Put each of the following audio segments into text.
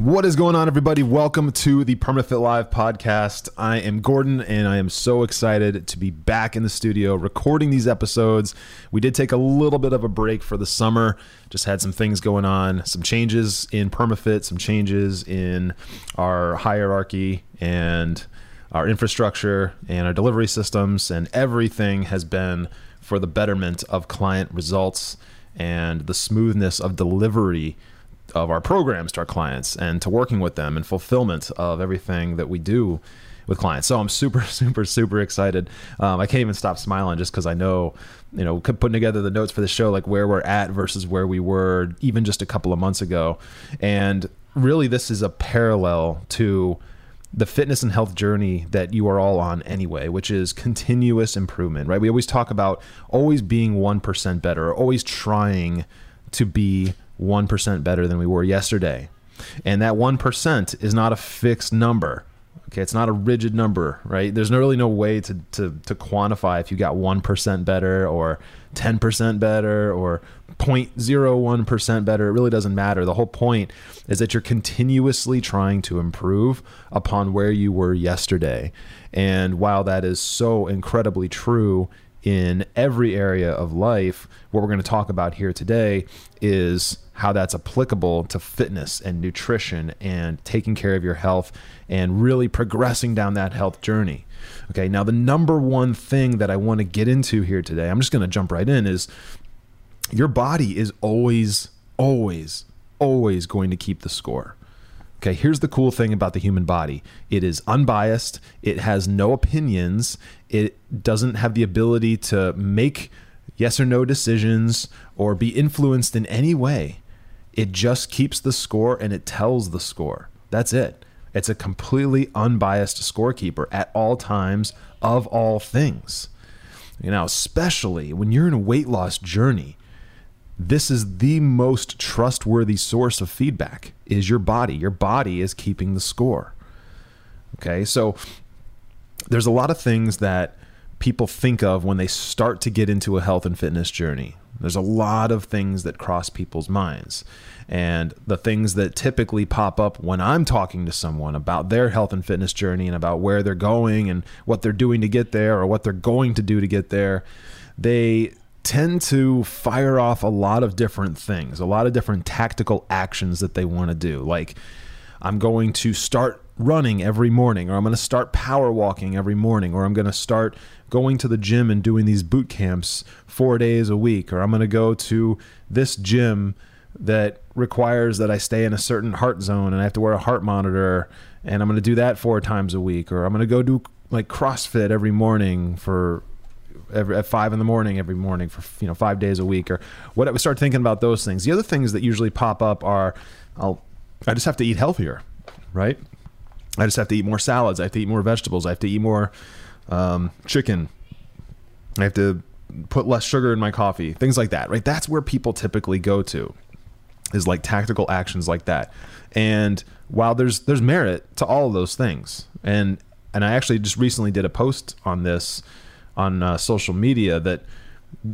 What is going on, everybody? Welcome to the PermaFit Live podcast. I am Gordon, and I am so excited to be back in the studio recording these episodes. We did take a little bit of a break for the summer, just had some things going on, some changes in PermaFit, some changes in our hierarchy and our infrastructure and our delivery systems, and everything has been for the betterment of client results and the smoothness of delivery of our programs to our clients and to working with them and fulfillment of everything that we do with clients. So I'm super, super, super excited. Um, I can't even stop smiling just because I know, you know, putting together the notes for the show, like where we're at versus where we were even just a couple of months ago. And really, this is a parallel to the fitness and health journey that you are all on anyway, which is continuous improvement, right? We always talk about always being 1% better, always trying to be 1% better than we were yesterday. And that 1% is not a fixed number. Okay, it's not a rigid number, right? There's really no way to, to, to quantify if you got 1% better or 10% better or 0.01% better. It really doesn't matter. The whole point is that you're continuously trying to improve upon where you were yesterday. And while that is so incredibly true in every area of life, what we're going to talk about here today is how that's applicable to fitness and nutrition and taking care of your health and really progressing down that health journey. Okay, now the number one thing that I want to get into here today, I'm just going to jump right in, is your body is always, always, always going to keep the score. Okay, here's the cool thing about the human body it is unbiased, it has no opinions, it doesn't have the ability to make yes or no decisions or be influenced in any way. It just keeps the score and it tells the score. That's it. It's a completely unbiased scorekeeper at all times of all things. You know, especially when you're in a weight loss journey, this is the most trustworthy source of feedback is your body. Your body is keeping the score. Okay? So there's a lot of things that people think of when they start to get into a health and fitness journey. There's a lot of things that cross people's minds. And the things that typically pop up when I'm talking to someone about their health and fitness journey and about where they're going and what they're doing to get there or what they're going to do to get there, they tend to fire off a lot of different things, a lot of different tactical actions that they want to do. Like, I'm going to start running every morning, or I'm going to start power walking every morning, or I'm going to start going to the gym and doing these boot camps four days a week, or I'm going to go to this gym that requires that I stay in a certain heart zone and I have to wear a heart monitor, and I'm going to do that four times a week, or I'm going to go do like CrossFit every morning for every, at five in the morning every morning for you know five days a week or what I start thinking about those things. The other things that usually pop up are I'll I just have to eat healthier, right? I just have to eat more salads. I have to eat more vegetables. I have to eat more um, chicken. I have to put less sugar in my coffee. Things like that, right? That's where people typically go to is like tactical actions like that. And while there's there's merit to all of those things, and and I actually just recently did a post on this on uh, social media that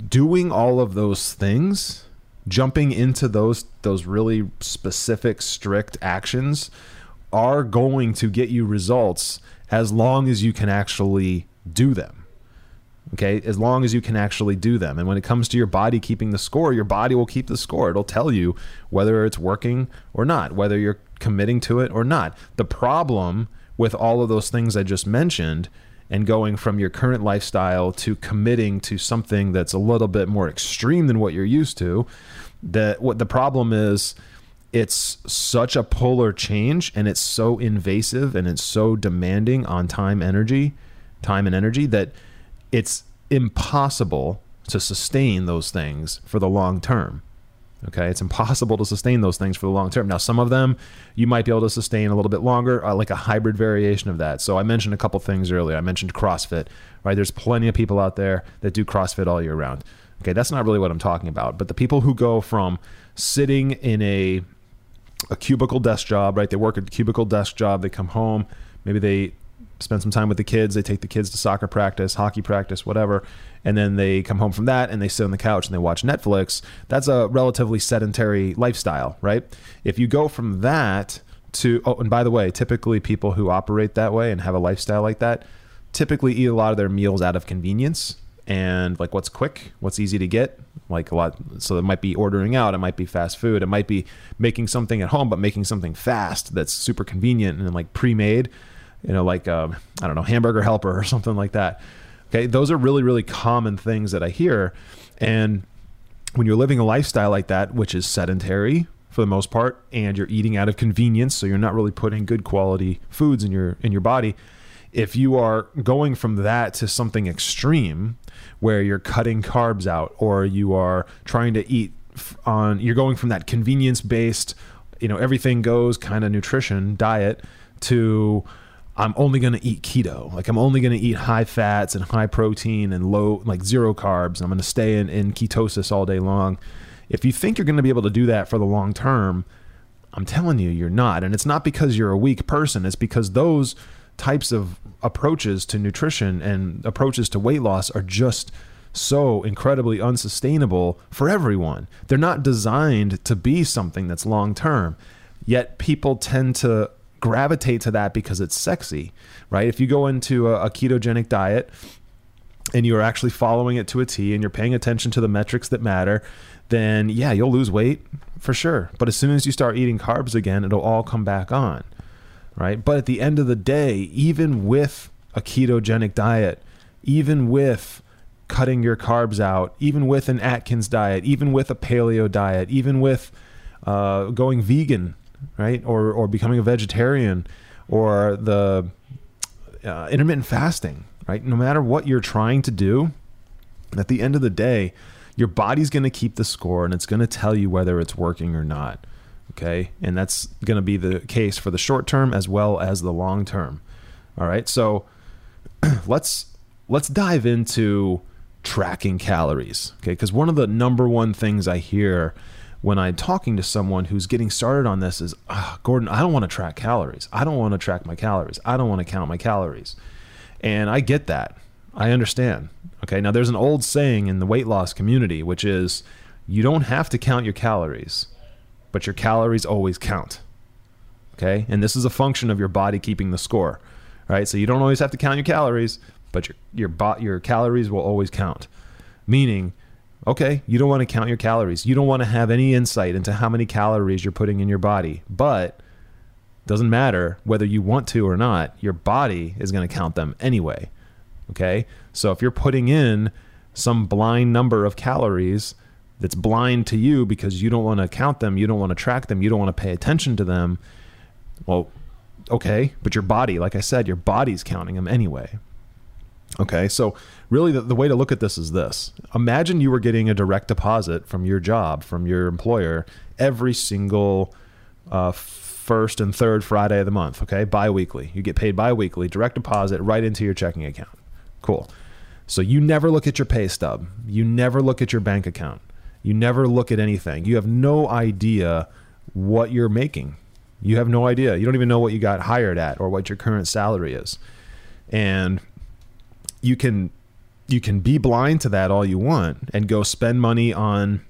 doing all of those things, jumping into those those really specific strict actions are going to get you results as long as you can actually do them. Okay, as long as you can actually do them. And when it comes to your body keeping the score, your body will keep the score. It'll tell you whether it's working or not, whether you're committing to it or not. The problem with all of those things I just mentioned and going from your current lifestyle to committing to something that's a little bit more extreme than what you're used to that what the problem is it's such a polar change and it's so invasive and it's so demanding on time energy time and energy that it's impossible to sustain those things for the long term. Okay, it's impossible to sustain those things for the long term. Now, some of them you might be able to sustain a little bit longer, uh, like a hybrid variation of that. So, I mentioned a couple things earlier. I mentioned CrossFit, right? There's plenty of people out there that do CrossFit all year round. Okay, that's not really what I'm talking about. But the people who go from sitting in a a cubicle desk job, right? They work a cubicle desk job. They come home, maybe they spend some time with the kids. They take the kids to soccer practice, hockey practice, whatever. And then they come home from that and they sit on the couch and they watch Netflix. That's a relatively sedentary lifestyle, right? If you go from that to, oh, and by the way, typically people who operate that way and have a lifestyle like that typically eat a lot of their meals out of convenience and like what's quick, what's easy to get, like a lot. So it might be ordering out, it might be fast food, it might be making something at home, but making something fast that's super convenient and like pre-made you know, like um, I don't know, hamburger helper or something like that. Okay, those are really really common things that I hear, and when you're living a lifestyle like that, which is sedentary for the most part, and you're eating out of convenience, so you're not really putting good quality foods in your in your body. If you are going from that to something extreme, where you're cutting carbs out, or you are trying to eat on, you're going from that convenience based, you know, everything goes kind of nutrition diet to I'm only going to eat keto. Like I'm only going to eat high fats and high protein and low, like zero carbs. And I'm going to stay in, in ketosis all day long. If you think you're going to be able to do that for the long term, I'm telling you, you're not. And it's not because you're a weak person. It's because those types of approaches to nutrition and approaches to weight loss are just so incredibly unsustainable for everyone. They're not designed to be something that's long term. Yet people tend to gravitate to that because it's sexy, right? If you go into a, a ketogenic diet and you're actually following it to a T and you're paying attention to the metrics that matter, then yeah, you'll lose weight for sure. But as soon as you start eating carbs again, it'll all come back on, right? But at the end of the day, even with a ketogenic diet, even with cutting your carbs out, even with an Atkins diet, even with a paleo diet, even with uh, going vegan, right? Or or becoming a vegetarian, or the uh, intermittent fasting, right? No matter what you're trying to do, at the end of the day, your body's going to keep the score and it's going to tell you whether it's working or not. Okay, and that's going to be the case for the short term as well as the long term. All right, so let's let's dive into tracking calories. Okay, because one of the number one things I hear when I'm talking to someone who's getting started on this is, oh, Gordon, I don't want to track calories. I don't want to track my calories. I don't want to count my calories. And I get that. I understand. Okay. Now, there's an old saying in the weight loss community, which is you don't have to count your calories, but your calories always count. Okay. And this is a function of your body keeping the score, right? So you don't always have to count your calories, but your, your, your calories will always count. Meaning, Okay, you don't want to count your calories. You don't want to have any insight into how many calories you're putting in your body. But doesn't matter whether you want to or not, your body is going to count them anyway. Okay? So if you're putting in some blind number of calories that's blind to you because you don't want to count them, you don't want to track them, you don't want to pay attention to them, well, okay, but your body, like I said, your body's counting them anyway. Okay, so really the, the way to look at this is this imagine you were getting a direct deposit from your job, from your employer, every single uh, first and third Friday of the month, okay, bi weekly. You get paid bi weekly, direct deposit right into your checking account. Cool. So you never look at your pay stub, you never look at your bank account, you never look at anything. You have no idea what you're making. You have no idea. You don't even know what you got hired at or what your current salary is. And you can you can be blind to that all you want and go spend money on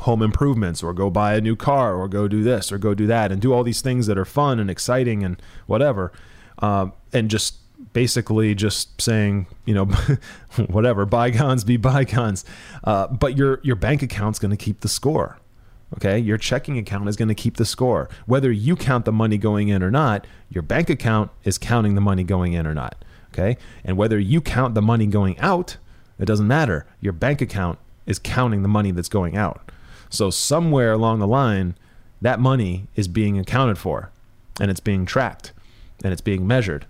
home improvements or go buy a new car or go do this or go do that and do all these things that are fun and exciting and whatever uh, and just basically just saying you know whatever bygones be bygones. Uh, but your your bank account's going to keep the score okay? Your checking account is going to keep the score. Whether you count the money going in or not your bank account is counting the money going in or not Okay. And whether you count the money going out, it doesn't matter. Your bank account is counting the money that's going out. So somewhere along the line, that money is being accounted for and it's being tracked and it's being measured.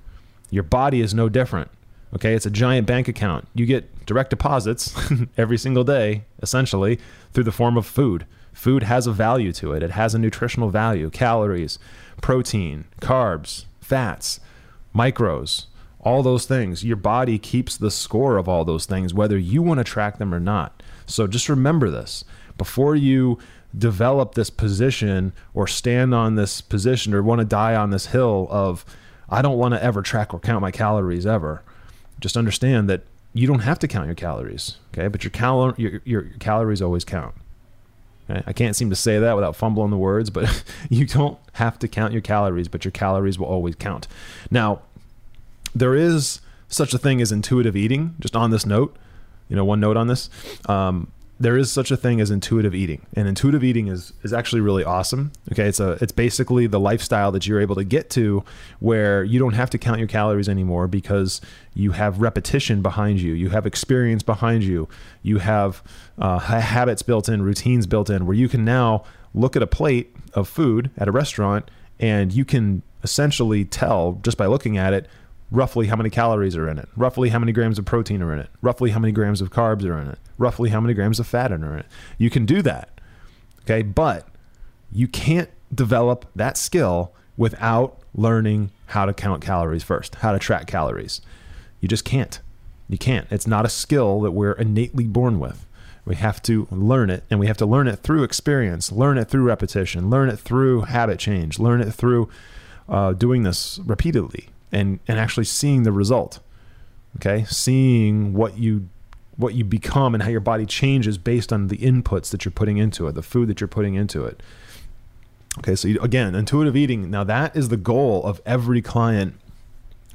Your body is no different. Okay, it's a giant bank account. You get direct deposits every single day, essentially, through the form of food. Food has a value to it, it has a nutritional value calories, protein, carbs, fats, micros, all those things. Your body keeps the score of all those things, whether you want to track them or not. So just remember this before you develop this position or stand on this position or want to die on this hill of, I don't want to ever track or count my calories ever. Just understand that you don't have to count your calories, okay? But your, cal- your, your, calories always count. I can't seem to say that without fumbling the words, but you don't have to count your calories, but your calories will always count. Now, there is such a thing as intuitive eating. Just on this note, you know, one note on this. Um, there is such a thing as intuitive eating, and intuitive eating is is actually really awesome. Okay, it's a it's basically the lifestyle that you're able to get to where you don't have to count your calories anymore because you have repetition behind you, you have experience behind you, you have uh, habits built in, routines built in, where you can now look at a plate of food at a restaurant and you can essentially tell just by looking at it roughly how many calories are in it, roughly how many grams of protein are in it, roughly how many grams of carbs are in it, roughly how many grams of fat are in it. You can do that. Okay. But you can't develop that skill without learning how to count calories first, how to track calories. You just can't. You can't. It's not a skill that we're innately born with. We have to learn it, and we have to learn it through experience, learn it through repetition, learn it through habit change, learn it through uh, doing this repeatedly and and actually seeing the result okay? Seeing what you what you become and how your body changes based on the inputs that you're putting into it the food that you're putting into it. Okay so you, again intuitive eating now that is the goal of every client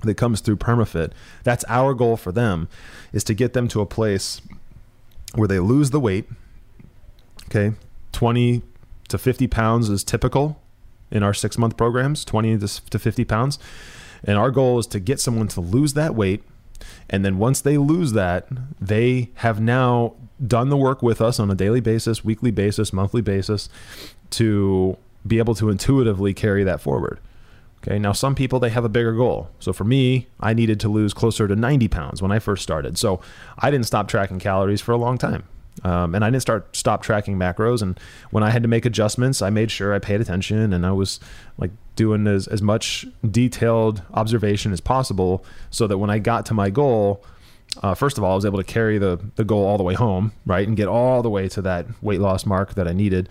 that comes through permafit. That's our goal for them is to get them to a place where they lose the weight okay? 20 to 50 pounds is typical in our six month programs 20 to 50 pounds and our goal is to get someone to lose that weight. And then once they lose that, they have now done the work with us on a daily basis, weekly basis, monthly basis to be able to intuitively carry that forward. Okay, now some people they have a bigger goal. So for me, I needed to lose closer to 90 pounds when I first started. So I didn't stop tracking calories for a long time. Um, and I didn't start stop tracking macros. And when I had to make adjustments, I made sure I paid attention and I was like doing as, as much detailed observation as possible so that when I got to my goal, uh, first of all, I was able to carry the, the goal all the way home, right? And get all the way to that weight loss mark that I needed.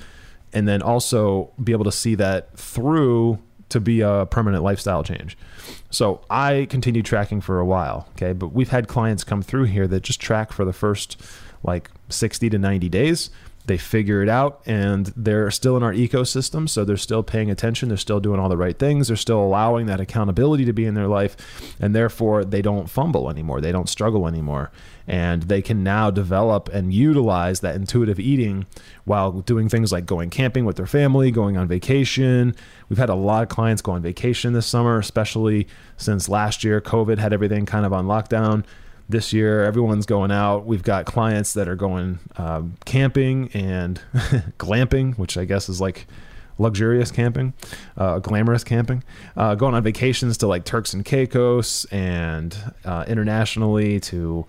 And then also be able to see that through to be a permanent lifestyle change. So I continued tracking for a while. Okay. But we've had clients come through here that just track for the first like 60 to 90 days. They figure it out and they're still in our ecosystem. So they're still paying attention. They're still doing all the right things. They're still allowing that accountability to be in their life. And therefore, they don't fumble anymore. They don't struggle anymore. And they can now develop and utilize that intuitive eating while doing things like going camping with their family, going on vacation. We've had a lot of clients go on vacation this summer, especially since last year COVID had everything kind of on lockdown this year. Everyone's going out. We've got clients that are going um, camping and glamping, which I guess is like luxurious camping, uh, glamorous camping, uh, going on vacations to like Turks and Caicos and uh, internationally to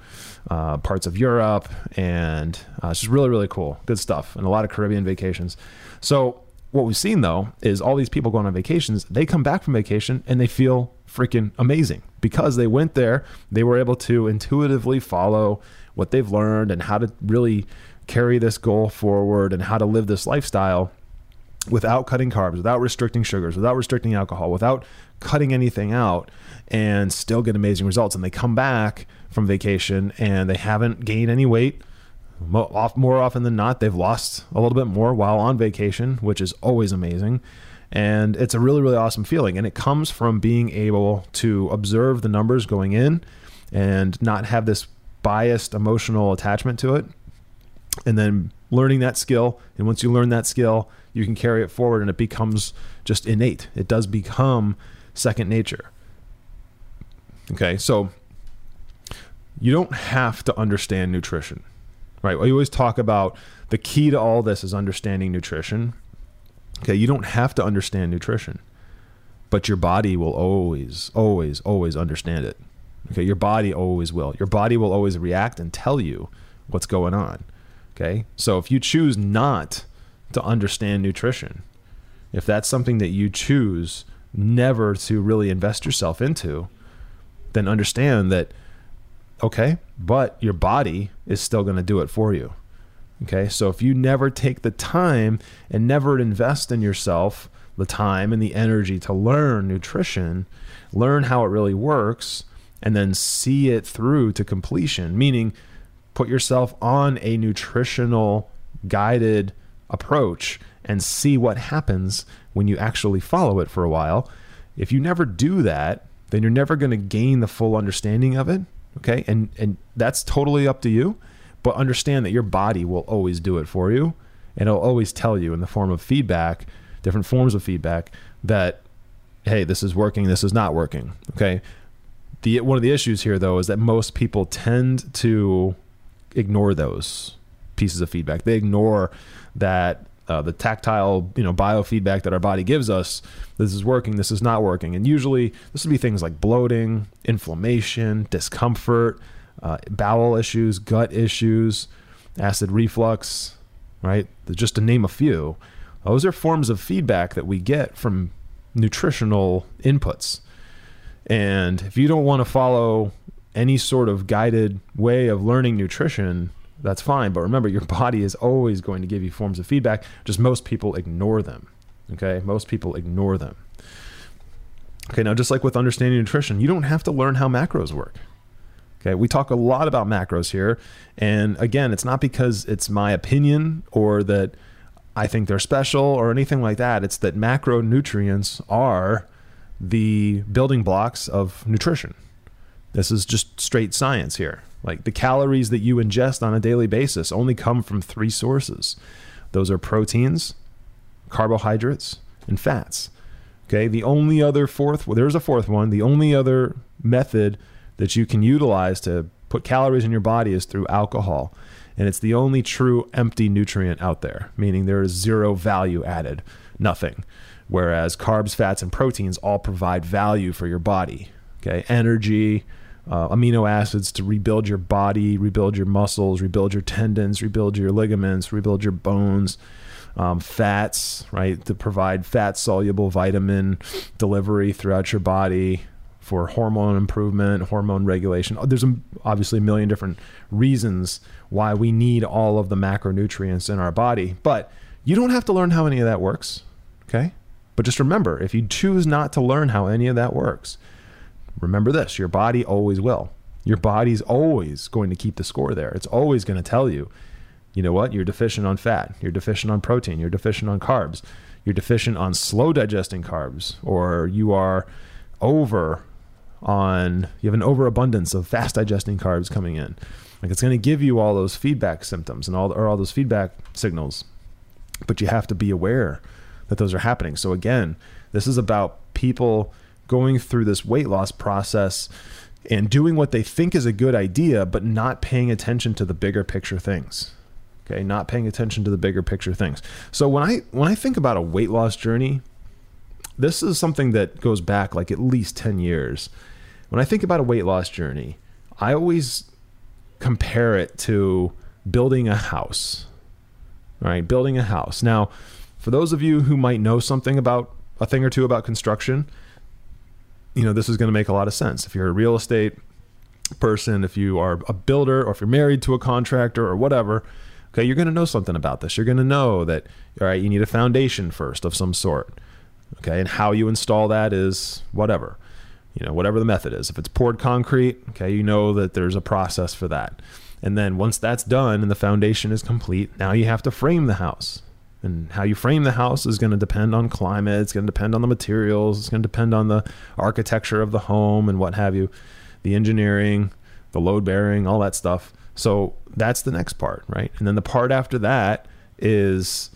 uh, parts of Europe. And uh, it's just really, really cool. Good stuff. And a lot of Caribbean vacations. So, what we've seen though is all these people going on vacations, they come back from vacation and they feel freaking amazing because they went there. They were able to intuitively follow what they've learned and how to really carry this goal forward and how to live this lifestyle without cutting carbs, without restricting sugars, without restricting alcohol, without cutting anything out and still get amazing results. And they come back from vacation and they haven't gained any weight. More often than not, they've lost a little bit more while on vacation, which is always amazing. And it's a really, really awesome feeling. And it comes from being able to observe the numbers going in and not have this biased emotional attachment to it. And then learning that skill. And once you learn that skill, you can carry it forward and it becomes just innate. It does become second nature. Okay. So you don't have to understand nutrition, right? We always talk about the key to all this is understanding nutrition. Okay, you don't have to understand nutrition, but your body will always, always, always understand it. Okay, your body always will. Your body will always react and tell you what's going on. Okay, so if you choose not to understand nutrition, if that's something that you choose never to really invest yourself into, then understand that, okay, but your body is still going to do it for you. Okay, so if you never take the time and never invest in yourself, the time and the energy to learn nutrition, learn how it really works, and then see it through to completion, meaning put yourself on a nutritional guided approach and see what happens when you actually follow it for a while. If you never do that, then you're never going to gain the full understanding of it. Okay. And, and that's totally up to you. But understand that your body will always do it for you. And it'll always tell you in the form of feedback, different forms of feedback, that, hey, this is working, this is not working. Okay. The, one of the issues here, though, is that most people tend to ignore those pieces of feedback. They ignore that uh, the tactile, you know, biofeedback that our body gives us. This is working. This is not working. And usually, this would be things like bloating, inflammation, discomfort, uh, bowel issues, gut issues, acid reflux. Right, just to name a few. Those are forms of feedback that we get from nutritional inputs. And if you don't want to follow any sort of guided way of learning nutrition, that's fine. But remember, your body is always going to give you forms of feedback. Just most people ignore them. Okay. Most people ignore them. Okay. Now, just like with understanding nutrition, you don't have to learn how macros work. Okay. We talk a lot about macros here. And again, it's not because it's my opinion or that I think they're special or anything like that. It's that macronutrients are the building blocks of nutrition. This is just straight science here. Like the calories that you ingest on a daily basis only come from three sources those are proteins, carbohydrates, and fats. Okay, the only other fourth, well, there's a fourth one. The only other method that you can utilize to put calories in your body is through alcohol. And it's the only true empty nutrient out there, meaning there is zero value added, nothing. Whereas carbs, fats, and proteins all provide value for your body. Okay, energy, uh, amino acids to rebuild your body, rebuild your muscles, rebuild your tendons, rebuild your ligaments, rebuild your bones. Um, fats, right, to provide fat soluble vitamin delivery throughout your body for hormone improvement, hormone regulation. There's a, obviously a million different reasons why we need all of the macronutrients in our body, but you don't have to learn how any of that works. Okay. But just remember if you choose not to learn how any of that works, remember this your body always will. Your body's always going to keep the score there. It's always going to tell you, you know what, you're deficient on fat, you're deficient on protein, you're deficient on carbs, you're deficient on slow digesting carbs, or you are over on, you have an overabundance of fast digesting carbs coming in. Like it's going to give you all those feedback symptoms and all, or all those feedback signals, but you have to be aware that those are happening. So again, this is about people going through this weight loss process and doing what they think is a good idea, but not paying attention to the bigger picture things. Okay, not paying attention to the bigger picture things. So when I when I think about a weight loss journey, this is something that goes back like at least 10 years. When I think about a weight loss journey, I always compare it to building a house. All right, building a house. Now, for those of you who might know something about a thing or two about construction, you know, this is going to make a lot of sense. If you're a real estate person, if you are a builder, or if you're married to a contractor or whatever, okay, you're going to know something about this. You're going to know that, all right, you need a foundation first of some sort. Okay. And how you install that is whatever, you know, whatever the method is. If it's poured concrete, okay, you know that there's a process for that. And then once that's done and the foundation is complete, now you have to frame the house. And how you frame the house is going to depend on climate, it's going to depend on the materials, it's going to depend on the architecture of the home and what have you, the engineering, the load bearing, all that stuff. So that's the next part, right? And then the part after that is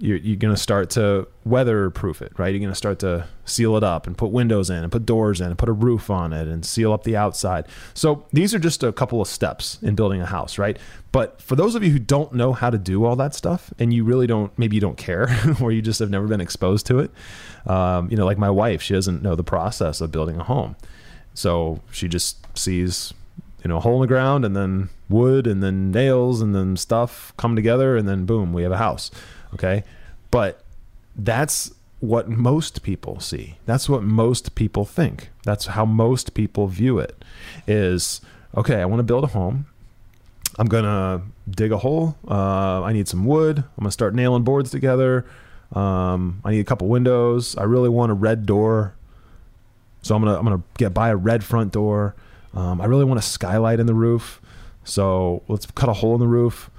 you're, you're going to start to weatherproof it, right? You're going to start to seal it up and put windows in and put doors in and put a roof on it and seal up the outside. So these are just a couple of steps in building a house, right? But for those of you who don't know how to do all that stuff and you really don't, maybe you don't care or you just have never been exposed to it. Um, you know, like my wife, she doesn't know the process of building a home. So she just sees you know a hole in the ground and then wood and then nails and then stuff come together and then boom we have a house okay? But that's what most people see. That's what most people think. That's how most people view it is okay i want to build a home. I'm gonna dig a hole. Uh, i need some wood. I'm gonna start nailing boards together. Um, i need a couple windows. I really want a red door. So i'm gonna i'm gonna get buy a red front door. Um, I really want a skylight in the roof. So let's cut a hole in the roof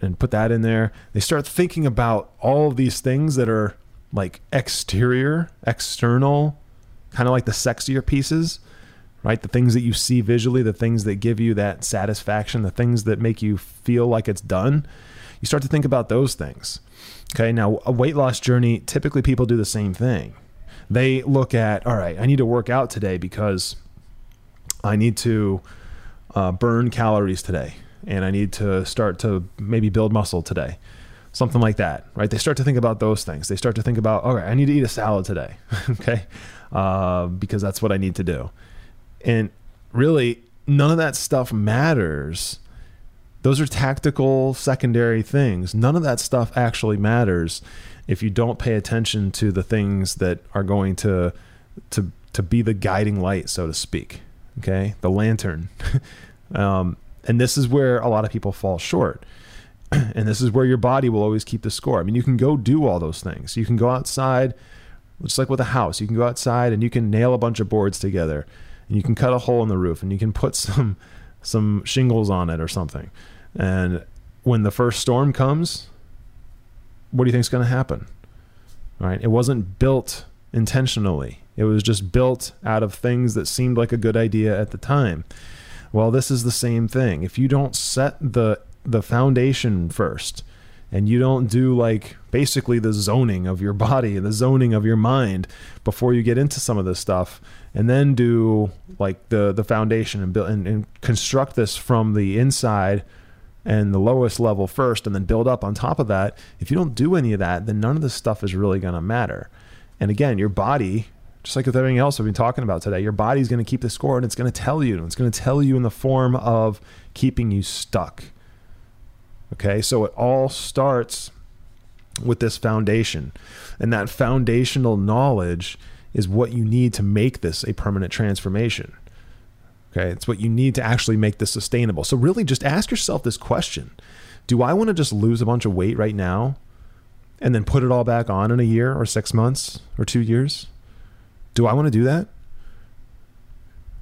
and put that in there. They start thinking about all these things that are like exterior, external, kind of like the sexier pieces, right? The things that you see visually, the things that give you that satisfaction, the things that make you feel like it's done. You start to think about those things. Okay, now a weight loss journey, typically people do the same thing. They look at, all right, I need to work out today because I need to uh, burn calories today, and I need to start to maybe build muscle today, something like that, right? They start to think about those things. They start to think about, okay, I need to eat a salad today, okay, uh, because that's what I need to do, and really, none of that stuff matters. Those are tactical secondary things. None of that stuff actually matters if you don't pay attention to the things that are going to to to be the guiding light, so to speak okay the lantern um, and this is where a lot of people fall short. And this is where your body will always keep the score. I mean you can go do all those things. You can go outside just like with a house. You can go outside and you can nail a bunch of boards together and you can cut a hole in the roof and you can put some some shingles on it or something. And when the first storm comes what do you think is going to happen? Right? It wasn't built intentionally. It was just built out of things that seemed like a good idea at the time. Well, this is the same thing. If you don't set the the foundation first, and you don't do like basically the zoning of your body and the zoning of your mind before you get into some of this stuff and then do like the the foundation and build and, and construct this from the inside and the lowest level first and then build up on top of that if you don't do any of that then none of this stuff is really going to matter and again your body just like with everything else we've been talking about today, your body's going to keep the score and it's going to tell you. It's going to tell you in the form of keeping you stuck. Okay, so it all starts with this foundation. And that foundational knowledge is what you need to make this a permanent transformation. Okay, it's what you need to actually make this sustainable. So, really, just ask yourself this question Do I want to just lose a bunch of weight right now and then put it all back on in a year or six months or two years? Do I want to do that?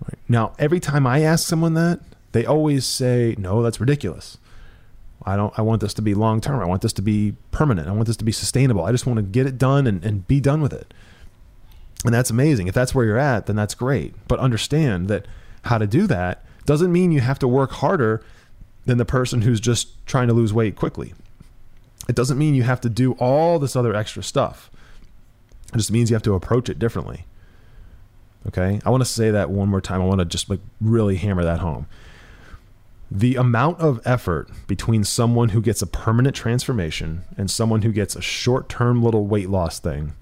Right. Now, every time I ask someone that, they always say, "No, that's ridiculous. I don't. I want this to be long term. I want this to be permanent. I want this to be sustainable. I just want to get it done and, and be done with it." And that's amazing. If that's where you're at, then that's great. But understand that how to do that doesn't mean you have to work harder than the person who's just trying to lose weight quickly. It doesn't mean you have to do all this other extra stuff. It just means you have to approach it differently. Okay. I want to say that one more time. I want to just like really hammer that home. The amount of effort between someone who gets a permanent transformation and someone who gets a short term little weight loss thing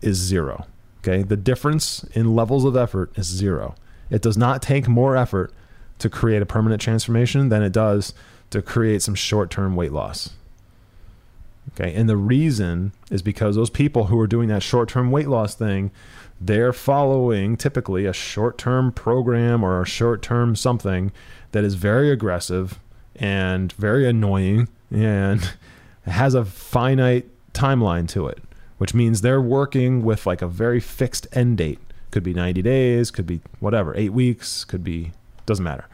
is zero. Okay. The difference in levels of effort is zero. It does not take more effort to create a permanent transformation than it does to create some short term weight loss. Okay. And the reason is because those people who are doing that short term weight loss thing they're following typically a short term program or a short term something that is very aggressive and very annoying and has a finite timeline to it, which means they're working with like a very fixed end date. Could be 90 days, could be whatever, eight weeks, could be, doesn't matter.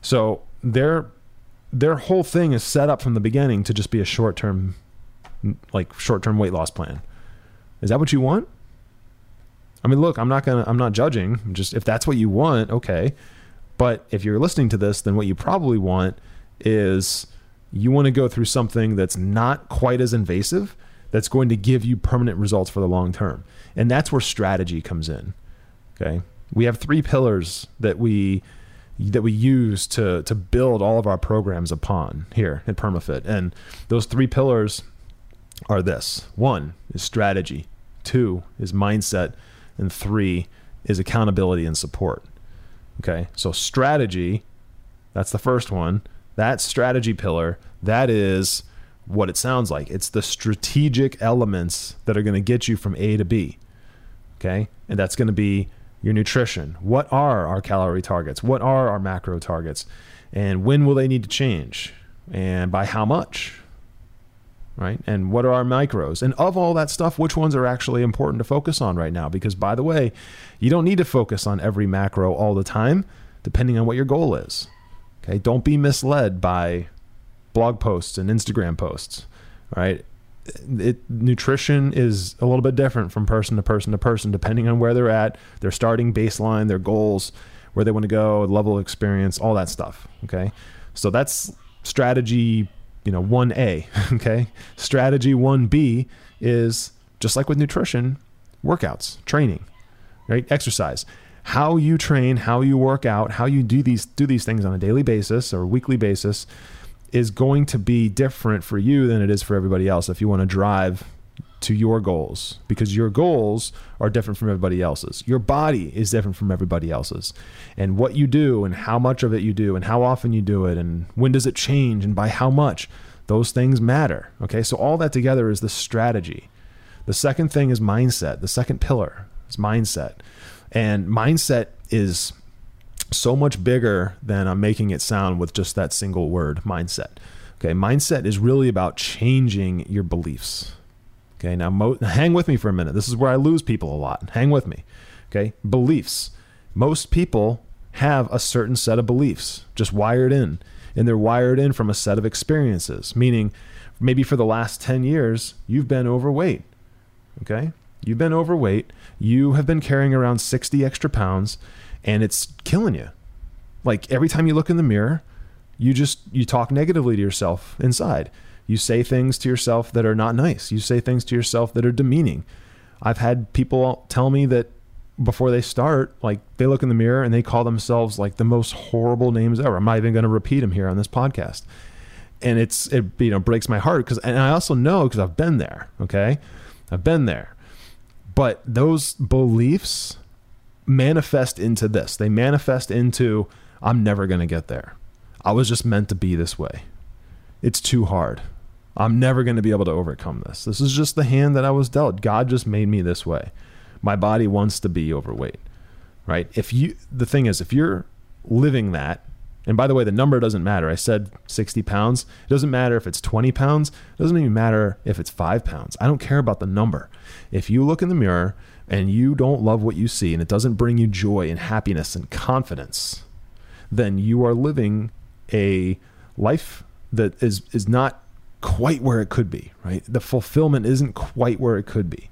So their their whole thing is set up from the beginning to just be a short term, like short term weight loss plan. Is that what you want? I mean, look, I'm not gonna, I'm not judging. Just if that's what you want, okay. But if you're listening to this, then what you probably want is you want to go through something that's not quite as invasive, that's going to give you permanent results for the long term, and that's where strategy comes in. Okay, we have three pillars that we that we use to to build all of our programs upon here at PermaFit, and those three pillars are this: one is strategy, two is mindset and three is accountability and support. Okay. So strategy, that's the first one. That strategy pillar, that is what it sounds like. It's the strategic elements that are going to get you from A to B. Okay. And that's going to be your nutrition. What are our calorie targets? What are our macro targets? And when will they need to change? And by how much? Right? And what are our micros? And of all that stuff, which ones are actually important to focus on right now? Because by the way, you don't need to focus on every macro all the time, depending on what your goal is. Okay. Don't be misled by blog posts and Instagram posts. Right? it, nutrition is a little bit different from person to person to person, depending on where they're at, their starting baseline, their goals, where they want to go, level of experience, all that stuff. Okay. So that's strategy, you know, 1A. Okay. Strategy 1B is just like with nutrition, workouts, training, right? Exercise. How you train, how you work out, how you do these do these things on a daily basis or weekly basis is going to be different for you than it is for everybody else if you want to drive to your goals because your goals are different from everybody else's. Your body is different from everybody else's. And what you do and how much of it you do and how often you do it and when does it change and by how much, those things matter. Okay? So all that together is the strategy. The second thing is mindset. The second pillar is mindset. And mindset is so much bigger than I'm making it sound with just that single word mindset. Okay, mindset is really about changing your beliefs. Okay, now mo- hang with me for a minute. This is where I lose people a lot. Hang with me. Okay, beliefs. Most people have a certain set of beliefs just wired in, and they're wired in from a set of experiences, meaning maybe for the last 10 years, you've been overweight. Okay, you've been overweight, you have been carrying around 60 extra pounds and it's killing you. Like every time you look in the mirror, you just you talk negatively to yourself inside. You say things to yourself that are not nice. You say things to yourself that are demeaning. I've had people tell me that before they start, like they look in the mirror and they call themselves like the most horrible names ever. I'm not even going to repeat them here on this podcast. And it's it you know breaks my heart because and I also know because I've been there, okay? I've been there. But those beliefs manifest into this. They manifest into I'm never going to get there. I was just meant to be this way. It's too hard. I'm never going to be able to overcome this. This is just the hand that I was dealt. God just made me this way. My body wants to be overweight. Right? If you the thing is if you're living that and by the way, the number doesn't matter. I said 60 pounds. It doesn't matter if it's 20 pounds. It doesn't even matter if it's five pounds. I don't care about the number. If you look in the mirror and you don't love what you see and it doesn't bring you joy and happiness and confidence, then you are living a life that is is not quite where it could be, right? The fulfillment isn't quite where it could be.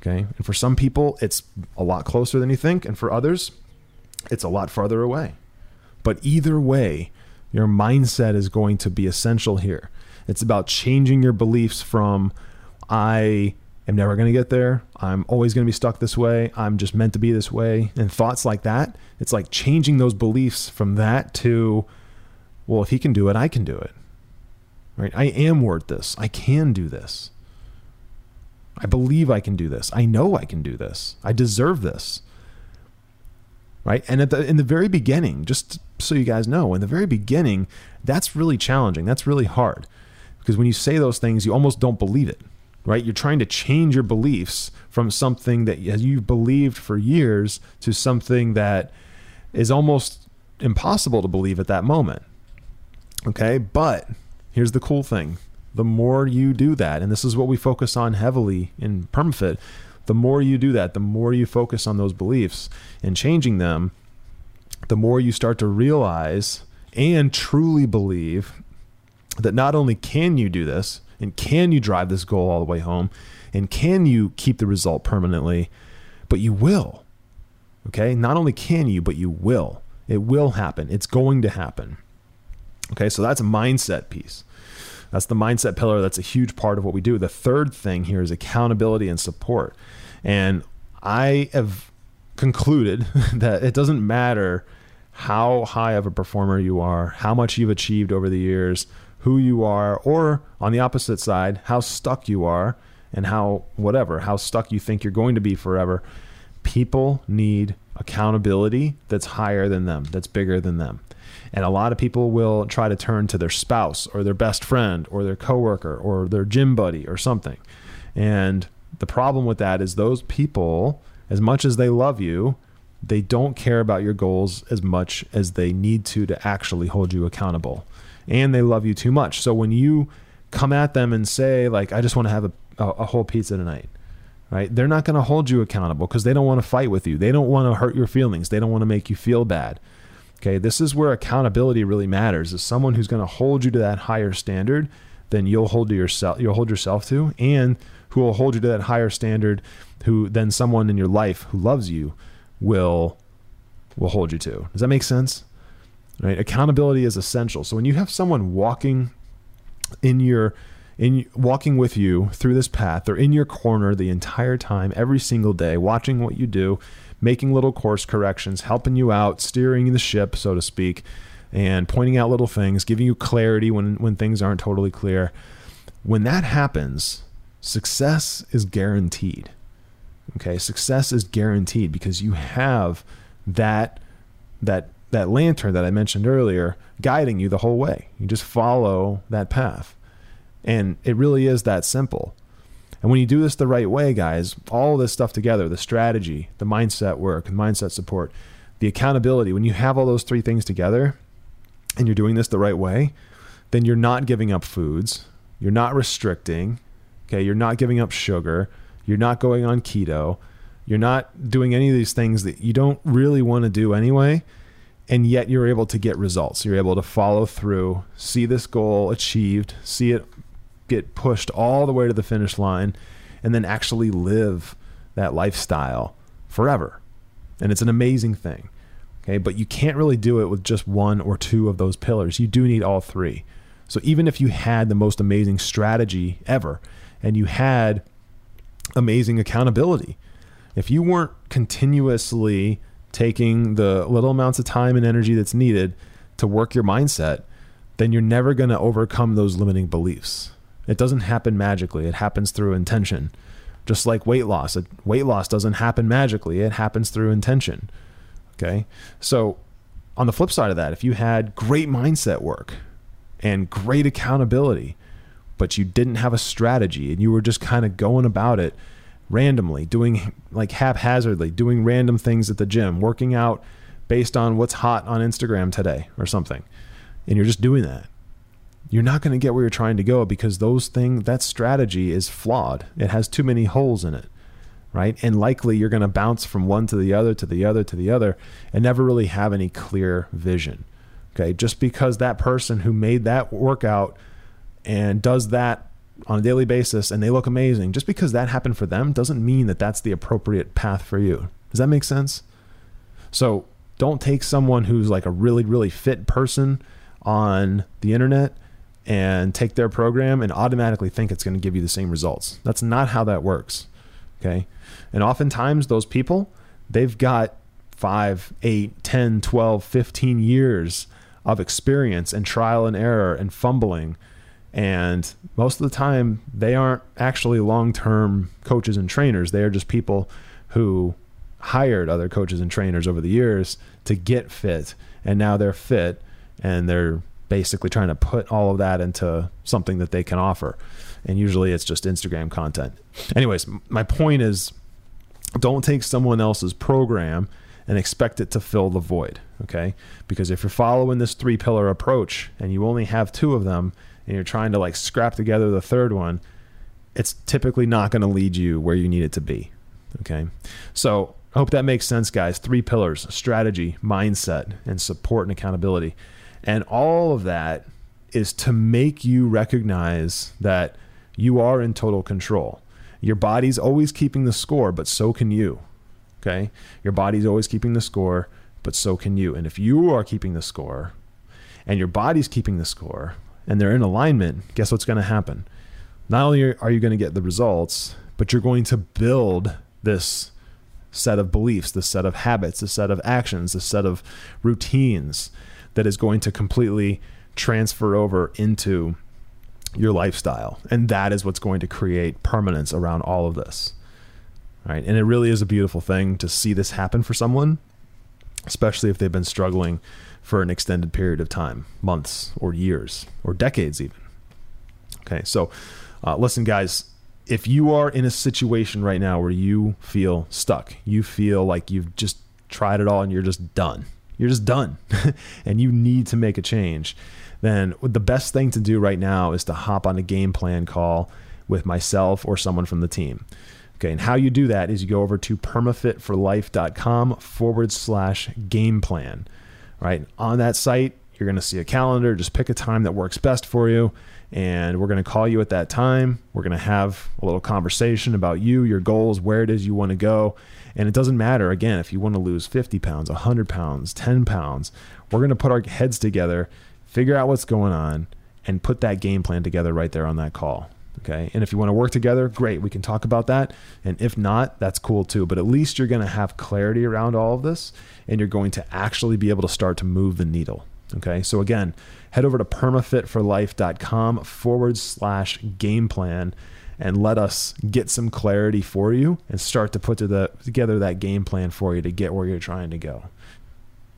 Okay? And for some people it's a lot closer than you think and for others it's a lot farther away. But either way, your mindset is going to be essential here. It's about changing your beliefs from I am never going to get there. I'm always going to be stuck this way. I'm just meant to be this way. And thoughts like that, it's like changing those beliefs from that to, well, if he can do it, I can do it. Right? I am worth this. I can do this. I believe I can do this. I know I can do this. I deserve this. Right? And at the in the very beginning, just so you guys know, in the very beginning, that's really challenging. That's really hard. Because when you say those things, you almost don't believe it right? You're trying to change your beliefs from something that you've believed for years to something that is almost impossible to believe at that moment. Okay. But here's the cool thing the more you do that, and this is what we focus on heavily in PermaFit, the more you do that, the more you focus on those beliefs and changing them, the more you start to realize and truly believe that not only can you do this, and can you drive this goal all the way home? And can you keep the result permanently? But you will. Okay? Not only can you, but you will. It will happen. It's going to happen. Okay? So that's a mindset piece. That's the mindset pillar. That's a huge part of what we do. The third thing here is accountability and support. And I have concluded that it doesn't matter how high of a performer you are, how much you've achieved over the years, who you are, or on the opposite side, how stuck you are and how, whatever, how stuck you think you're going to be forever. People need accountability that's higher than them, that's bigger than them. And a lot of people will try to turn to their spouse or their best friend or their coworker or their gym buddy or something. And the problem with that is those people, as much as they love you, they don't care about your goals as much as they need to to actually hold you accountable. And they love you too much. So when you come at them and say, like, I just want to have a, a, whole pizza tonight, right? They're not going to hold you accountable because they don't want to fight with you. They don't want to hurt your feelings. They don't want to make you feel bad. Okay, this is where accountability really matters. Is someone who's going to hold you to that higher standard than you'll hold to yourself. You'll hold yourself to, and who will hold you to that higher standard. Who then someone in your life who loves you will will hold you to. Does that make sense? Right? Accountability is essential. So when you have someone walking in your in walking with you through this path, they're in your corner the entire time, every single day, watching what you do, making little course corrections, helping you out, steering the ship, so to speak, and pointing out little things, giving you clarity when when things aren't totally clear. When that happens, success is guaranteed. Okay, success is guaranteed because you have that that that lantern that I mentioned earlier guiding you the whole way. You just follow that path. And it really is that simple. And when you do this the right way, guys, all this stuff together, the strategy, the mindset work, the mindset support, the accountability, when you have all those three things together and you're doing this the right way, then you're not giving up foods, you're not restricting, okay, you're not giving up sugar, you're not going on keto. You're not doing any of these things that you don't really want to do anyway. And yet you're able to get results. You're able to follow through, see this goal achieved, see it get pushed all the way to the finish line, and then actually live that lifestyle forever. And it's an amazing thing. Okay. But you can't really do it with just one or two of those pillars. You do need all three. So even if you had the most amazing strategy ever and you had amazing accountability. If you weren't continuously taking the little amounts of time and energy that's needed to work your mindset, then you're never going to overcome those limiting beliefs. It doesn't happen magically, it happens through intention. Just like weight loss, weight loss doesn't happen magically, it happens through intention. Okay? So, on the flip side of that, if you had great mindset work and great accountability, but you didn't have a strategy and you were just kind of going about it randomly, doing like haphazardly, doing random things at the gym, working out based on what's hot on Instagram today or something. And you're just doing that. You're not going to get where you're trying to go because those things that strategy is flawed. It has too many holes in it. Right? And likely you're going to bounce from one to the other to the other to the other and never really have any clear vision. Okay? Just because that person who made that workout and does that on a daily basis and they look amazing, just because that happened for them doesn't mean that that's the appropriate path for you. Does that make sense? So don't take someone who's like a really, really fit person on the internet and take their program and automatically think it's going to give you the same results. That's not how that works. Okay. And oftentimes, those people, they've got five, eight, 10, 12, 15 years of experience and trial and error and fumbling and most of the time, they aren't actually long term coaches and trainers. They are just people who hired other coaches and trainers over the years to get fit. And now they're fit and they're basically trying to put all of that into something that they can offer. And usually it's just Instagram content. Anyways, my point is don't take someone else's program and expect it to fill the void. Okay. Because if you're following this three pillar approach and you only have two of them, and you're trying to like scrap together the third one, it's typically not going to lead you where you need it to be. Okay. So I hope that makes sense, guys. Three pillars strategy, mindset, and support and accountability. And all of that is to make you recognize that you are in total control. Your body's always keeping the score, but so can you. Okay. Your body's always keeping the score, but so can you. And if you are keeping the score and your body's keeping the score, and they're in alignment, guess what's going to happen? Not only are you going to get the results, but you're going to build this set of beliefs, this set of habits, this set of actions, this set of routines that is going to completely transfer over into your lifestyle. And that is what's going to create permanence around all of this. right? And it really is a beautiful thing to see this happen for someone, especially if they've been struggling for an extended period of time, months or years or decades even. Okay, so uh, listen, guys, if you are in a situation right now where you feel stuck, you feel like you've just tried it all and you're just done, you're just done, and you need to make a change, then the best thing to do right now is to hop on a game plan call with myself or someone from the team. Okay, and how you do that is you go over to permafitforlife.com forward slash game plan. Right on that site, you're going to see a calendar. Just pick a time that works best for you and we're going to call you at that time. We're going to have a little conversation about you, your goals, where it is you want to go. And it doesn't matter, again, if you want to lose 50 pounds, 100 pounds, 10 pounds, we're going to put our heads together, figure out what's going on, and put that game plan together right there on that call. Okay. And if you want to work together, great. We can talk about that. And if not, that's cool too. But at least you're going to have clarity around all of this and you're going to actually be able to start to move the needle. Okay. So again, head over to permafitforlife.com forward slash game plan and let us get some clarity for you and start to put to the, together that game plan for you to get where you're trying to go.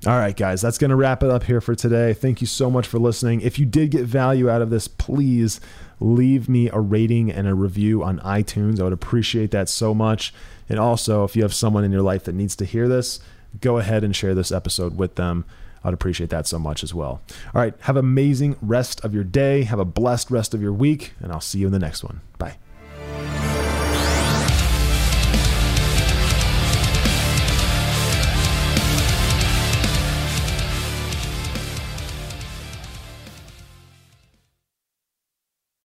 All right, guys, that's going to wrap it up here for today. Thank you so much for listening. If you did get value out of this, please leave me a rating and a review on iTunes. I would appreciate that so much. And also, if you have someone in your life that needs to hear this, go ahead and share this episode with them. I'd appreciate that so much as well. All right, have amazing rest of your day. Have a blessed rest of your week, and I'll see you in the next one. Bye.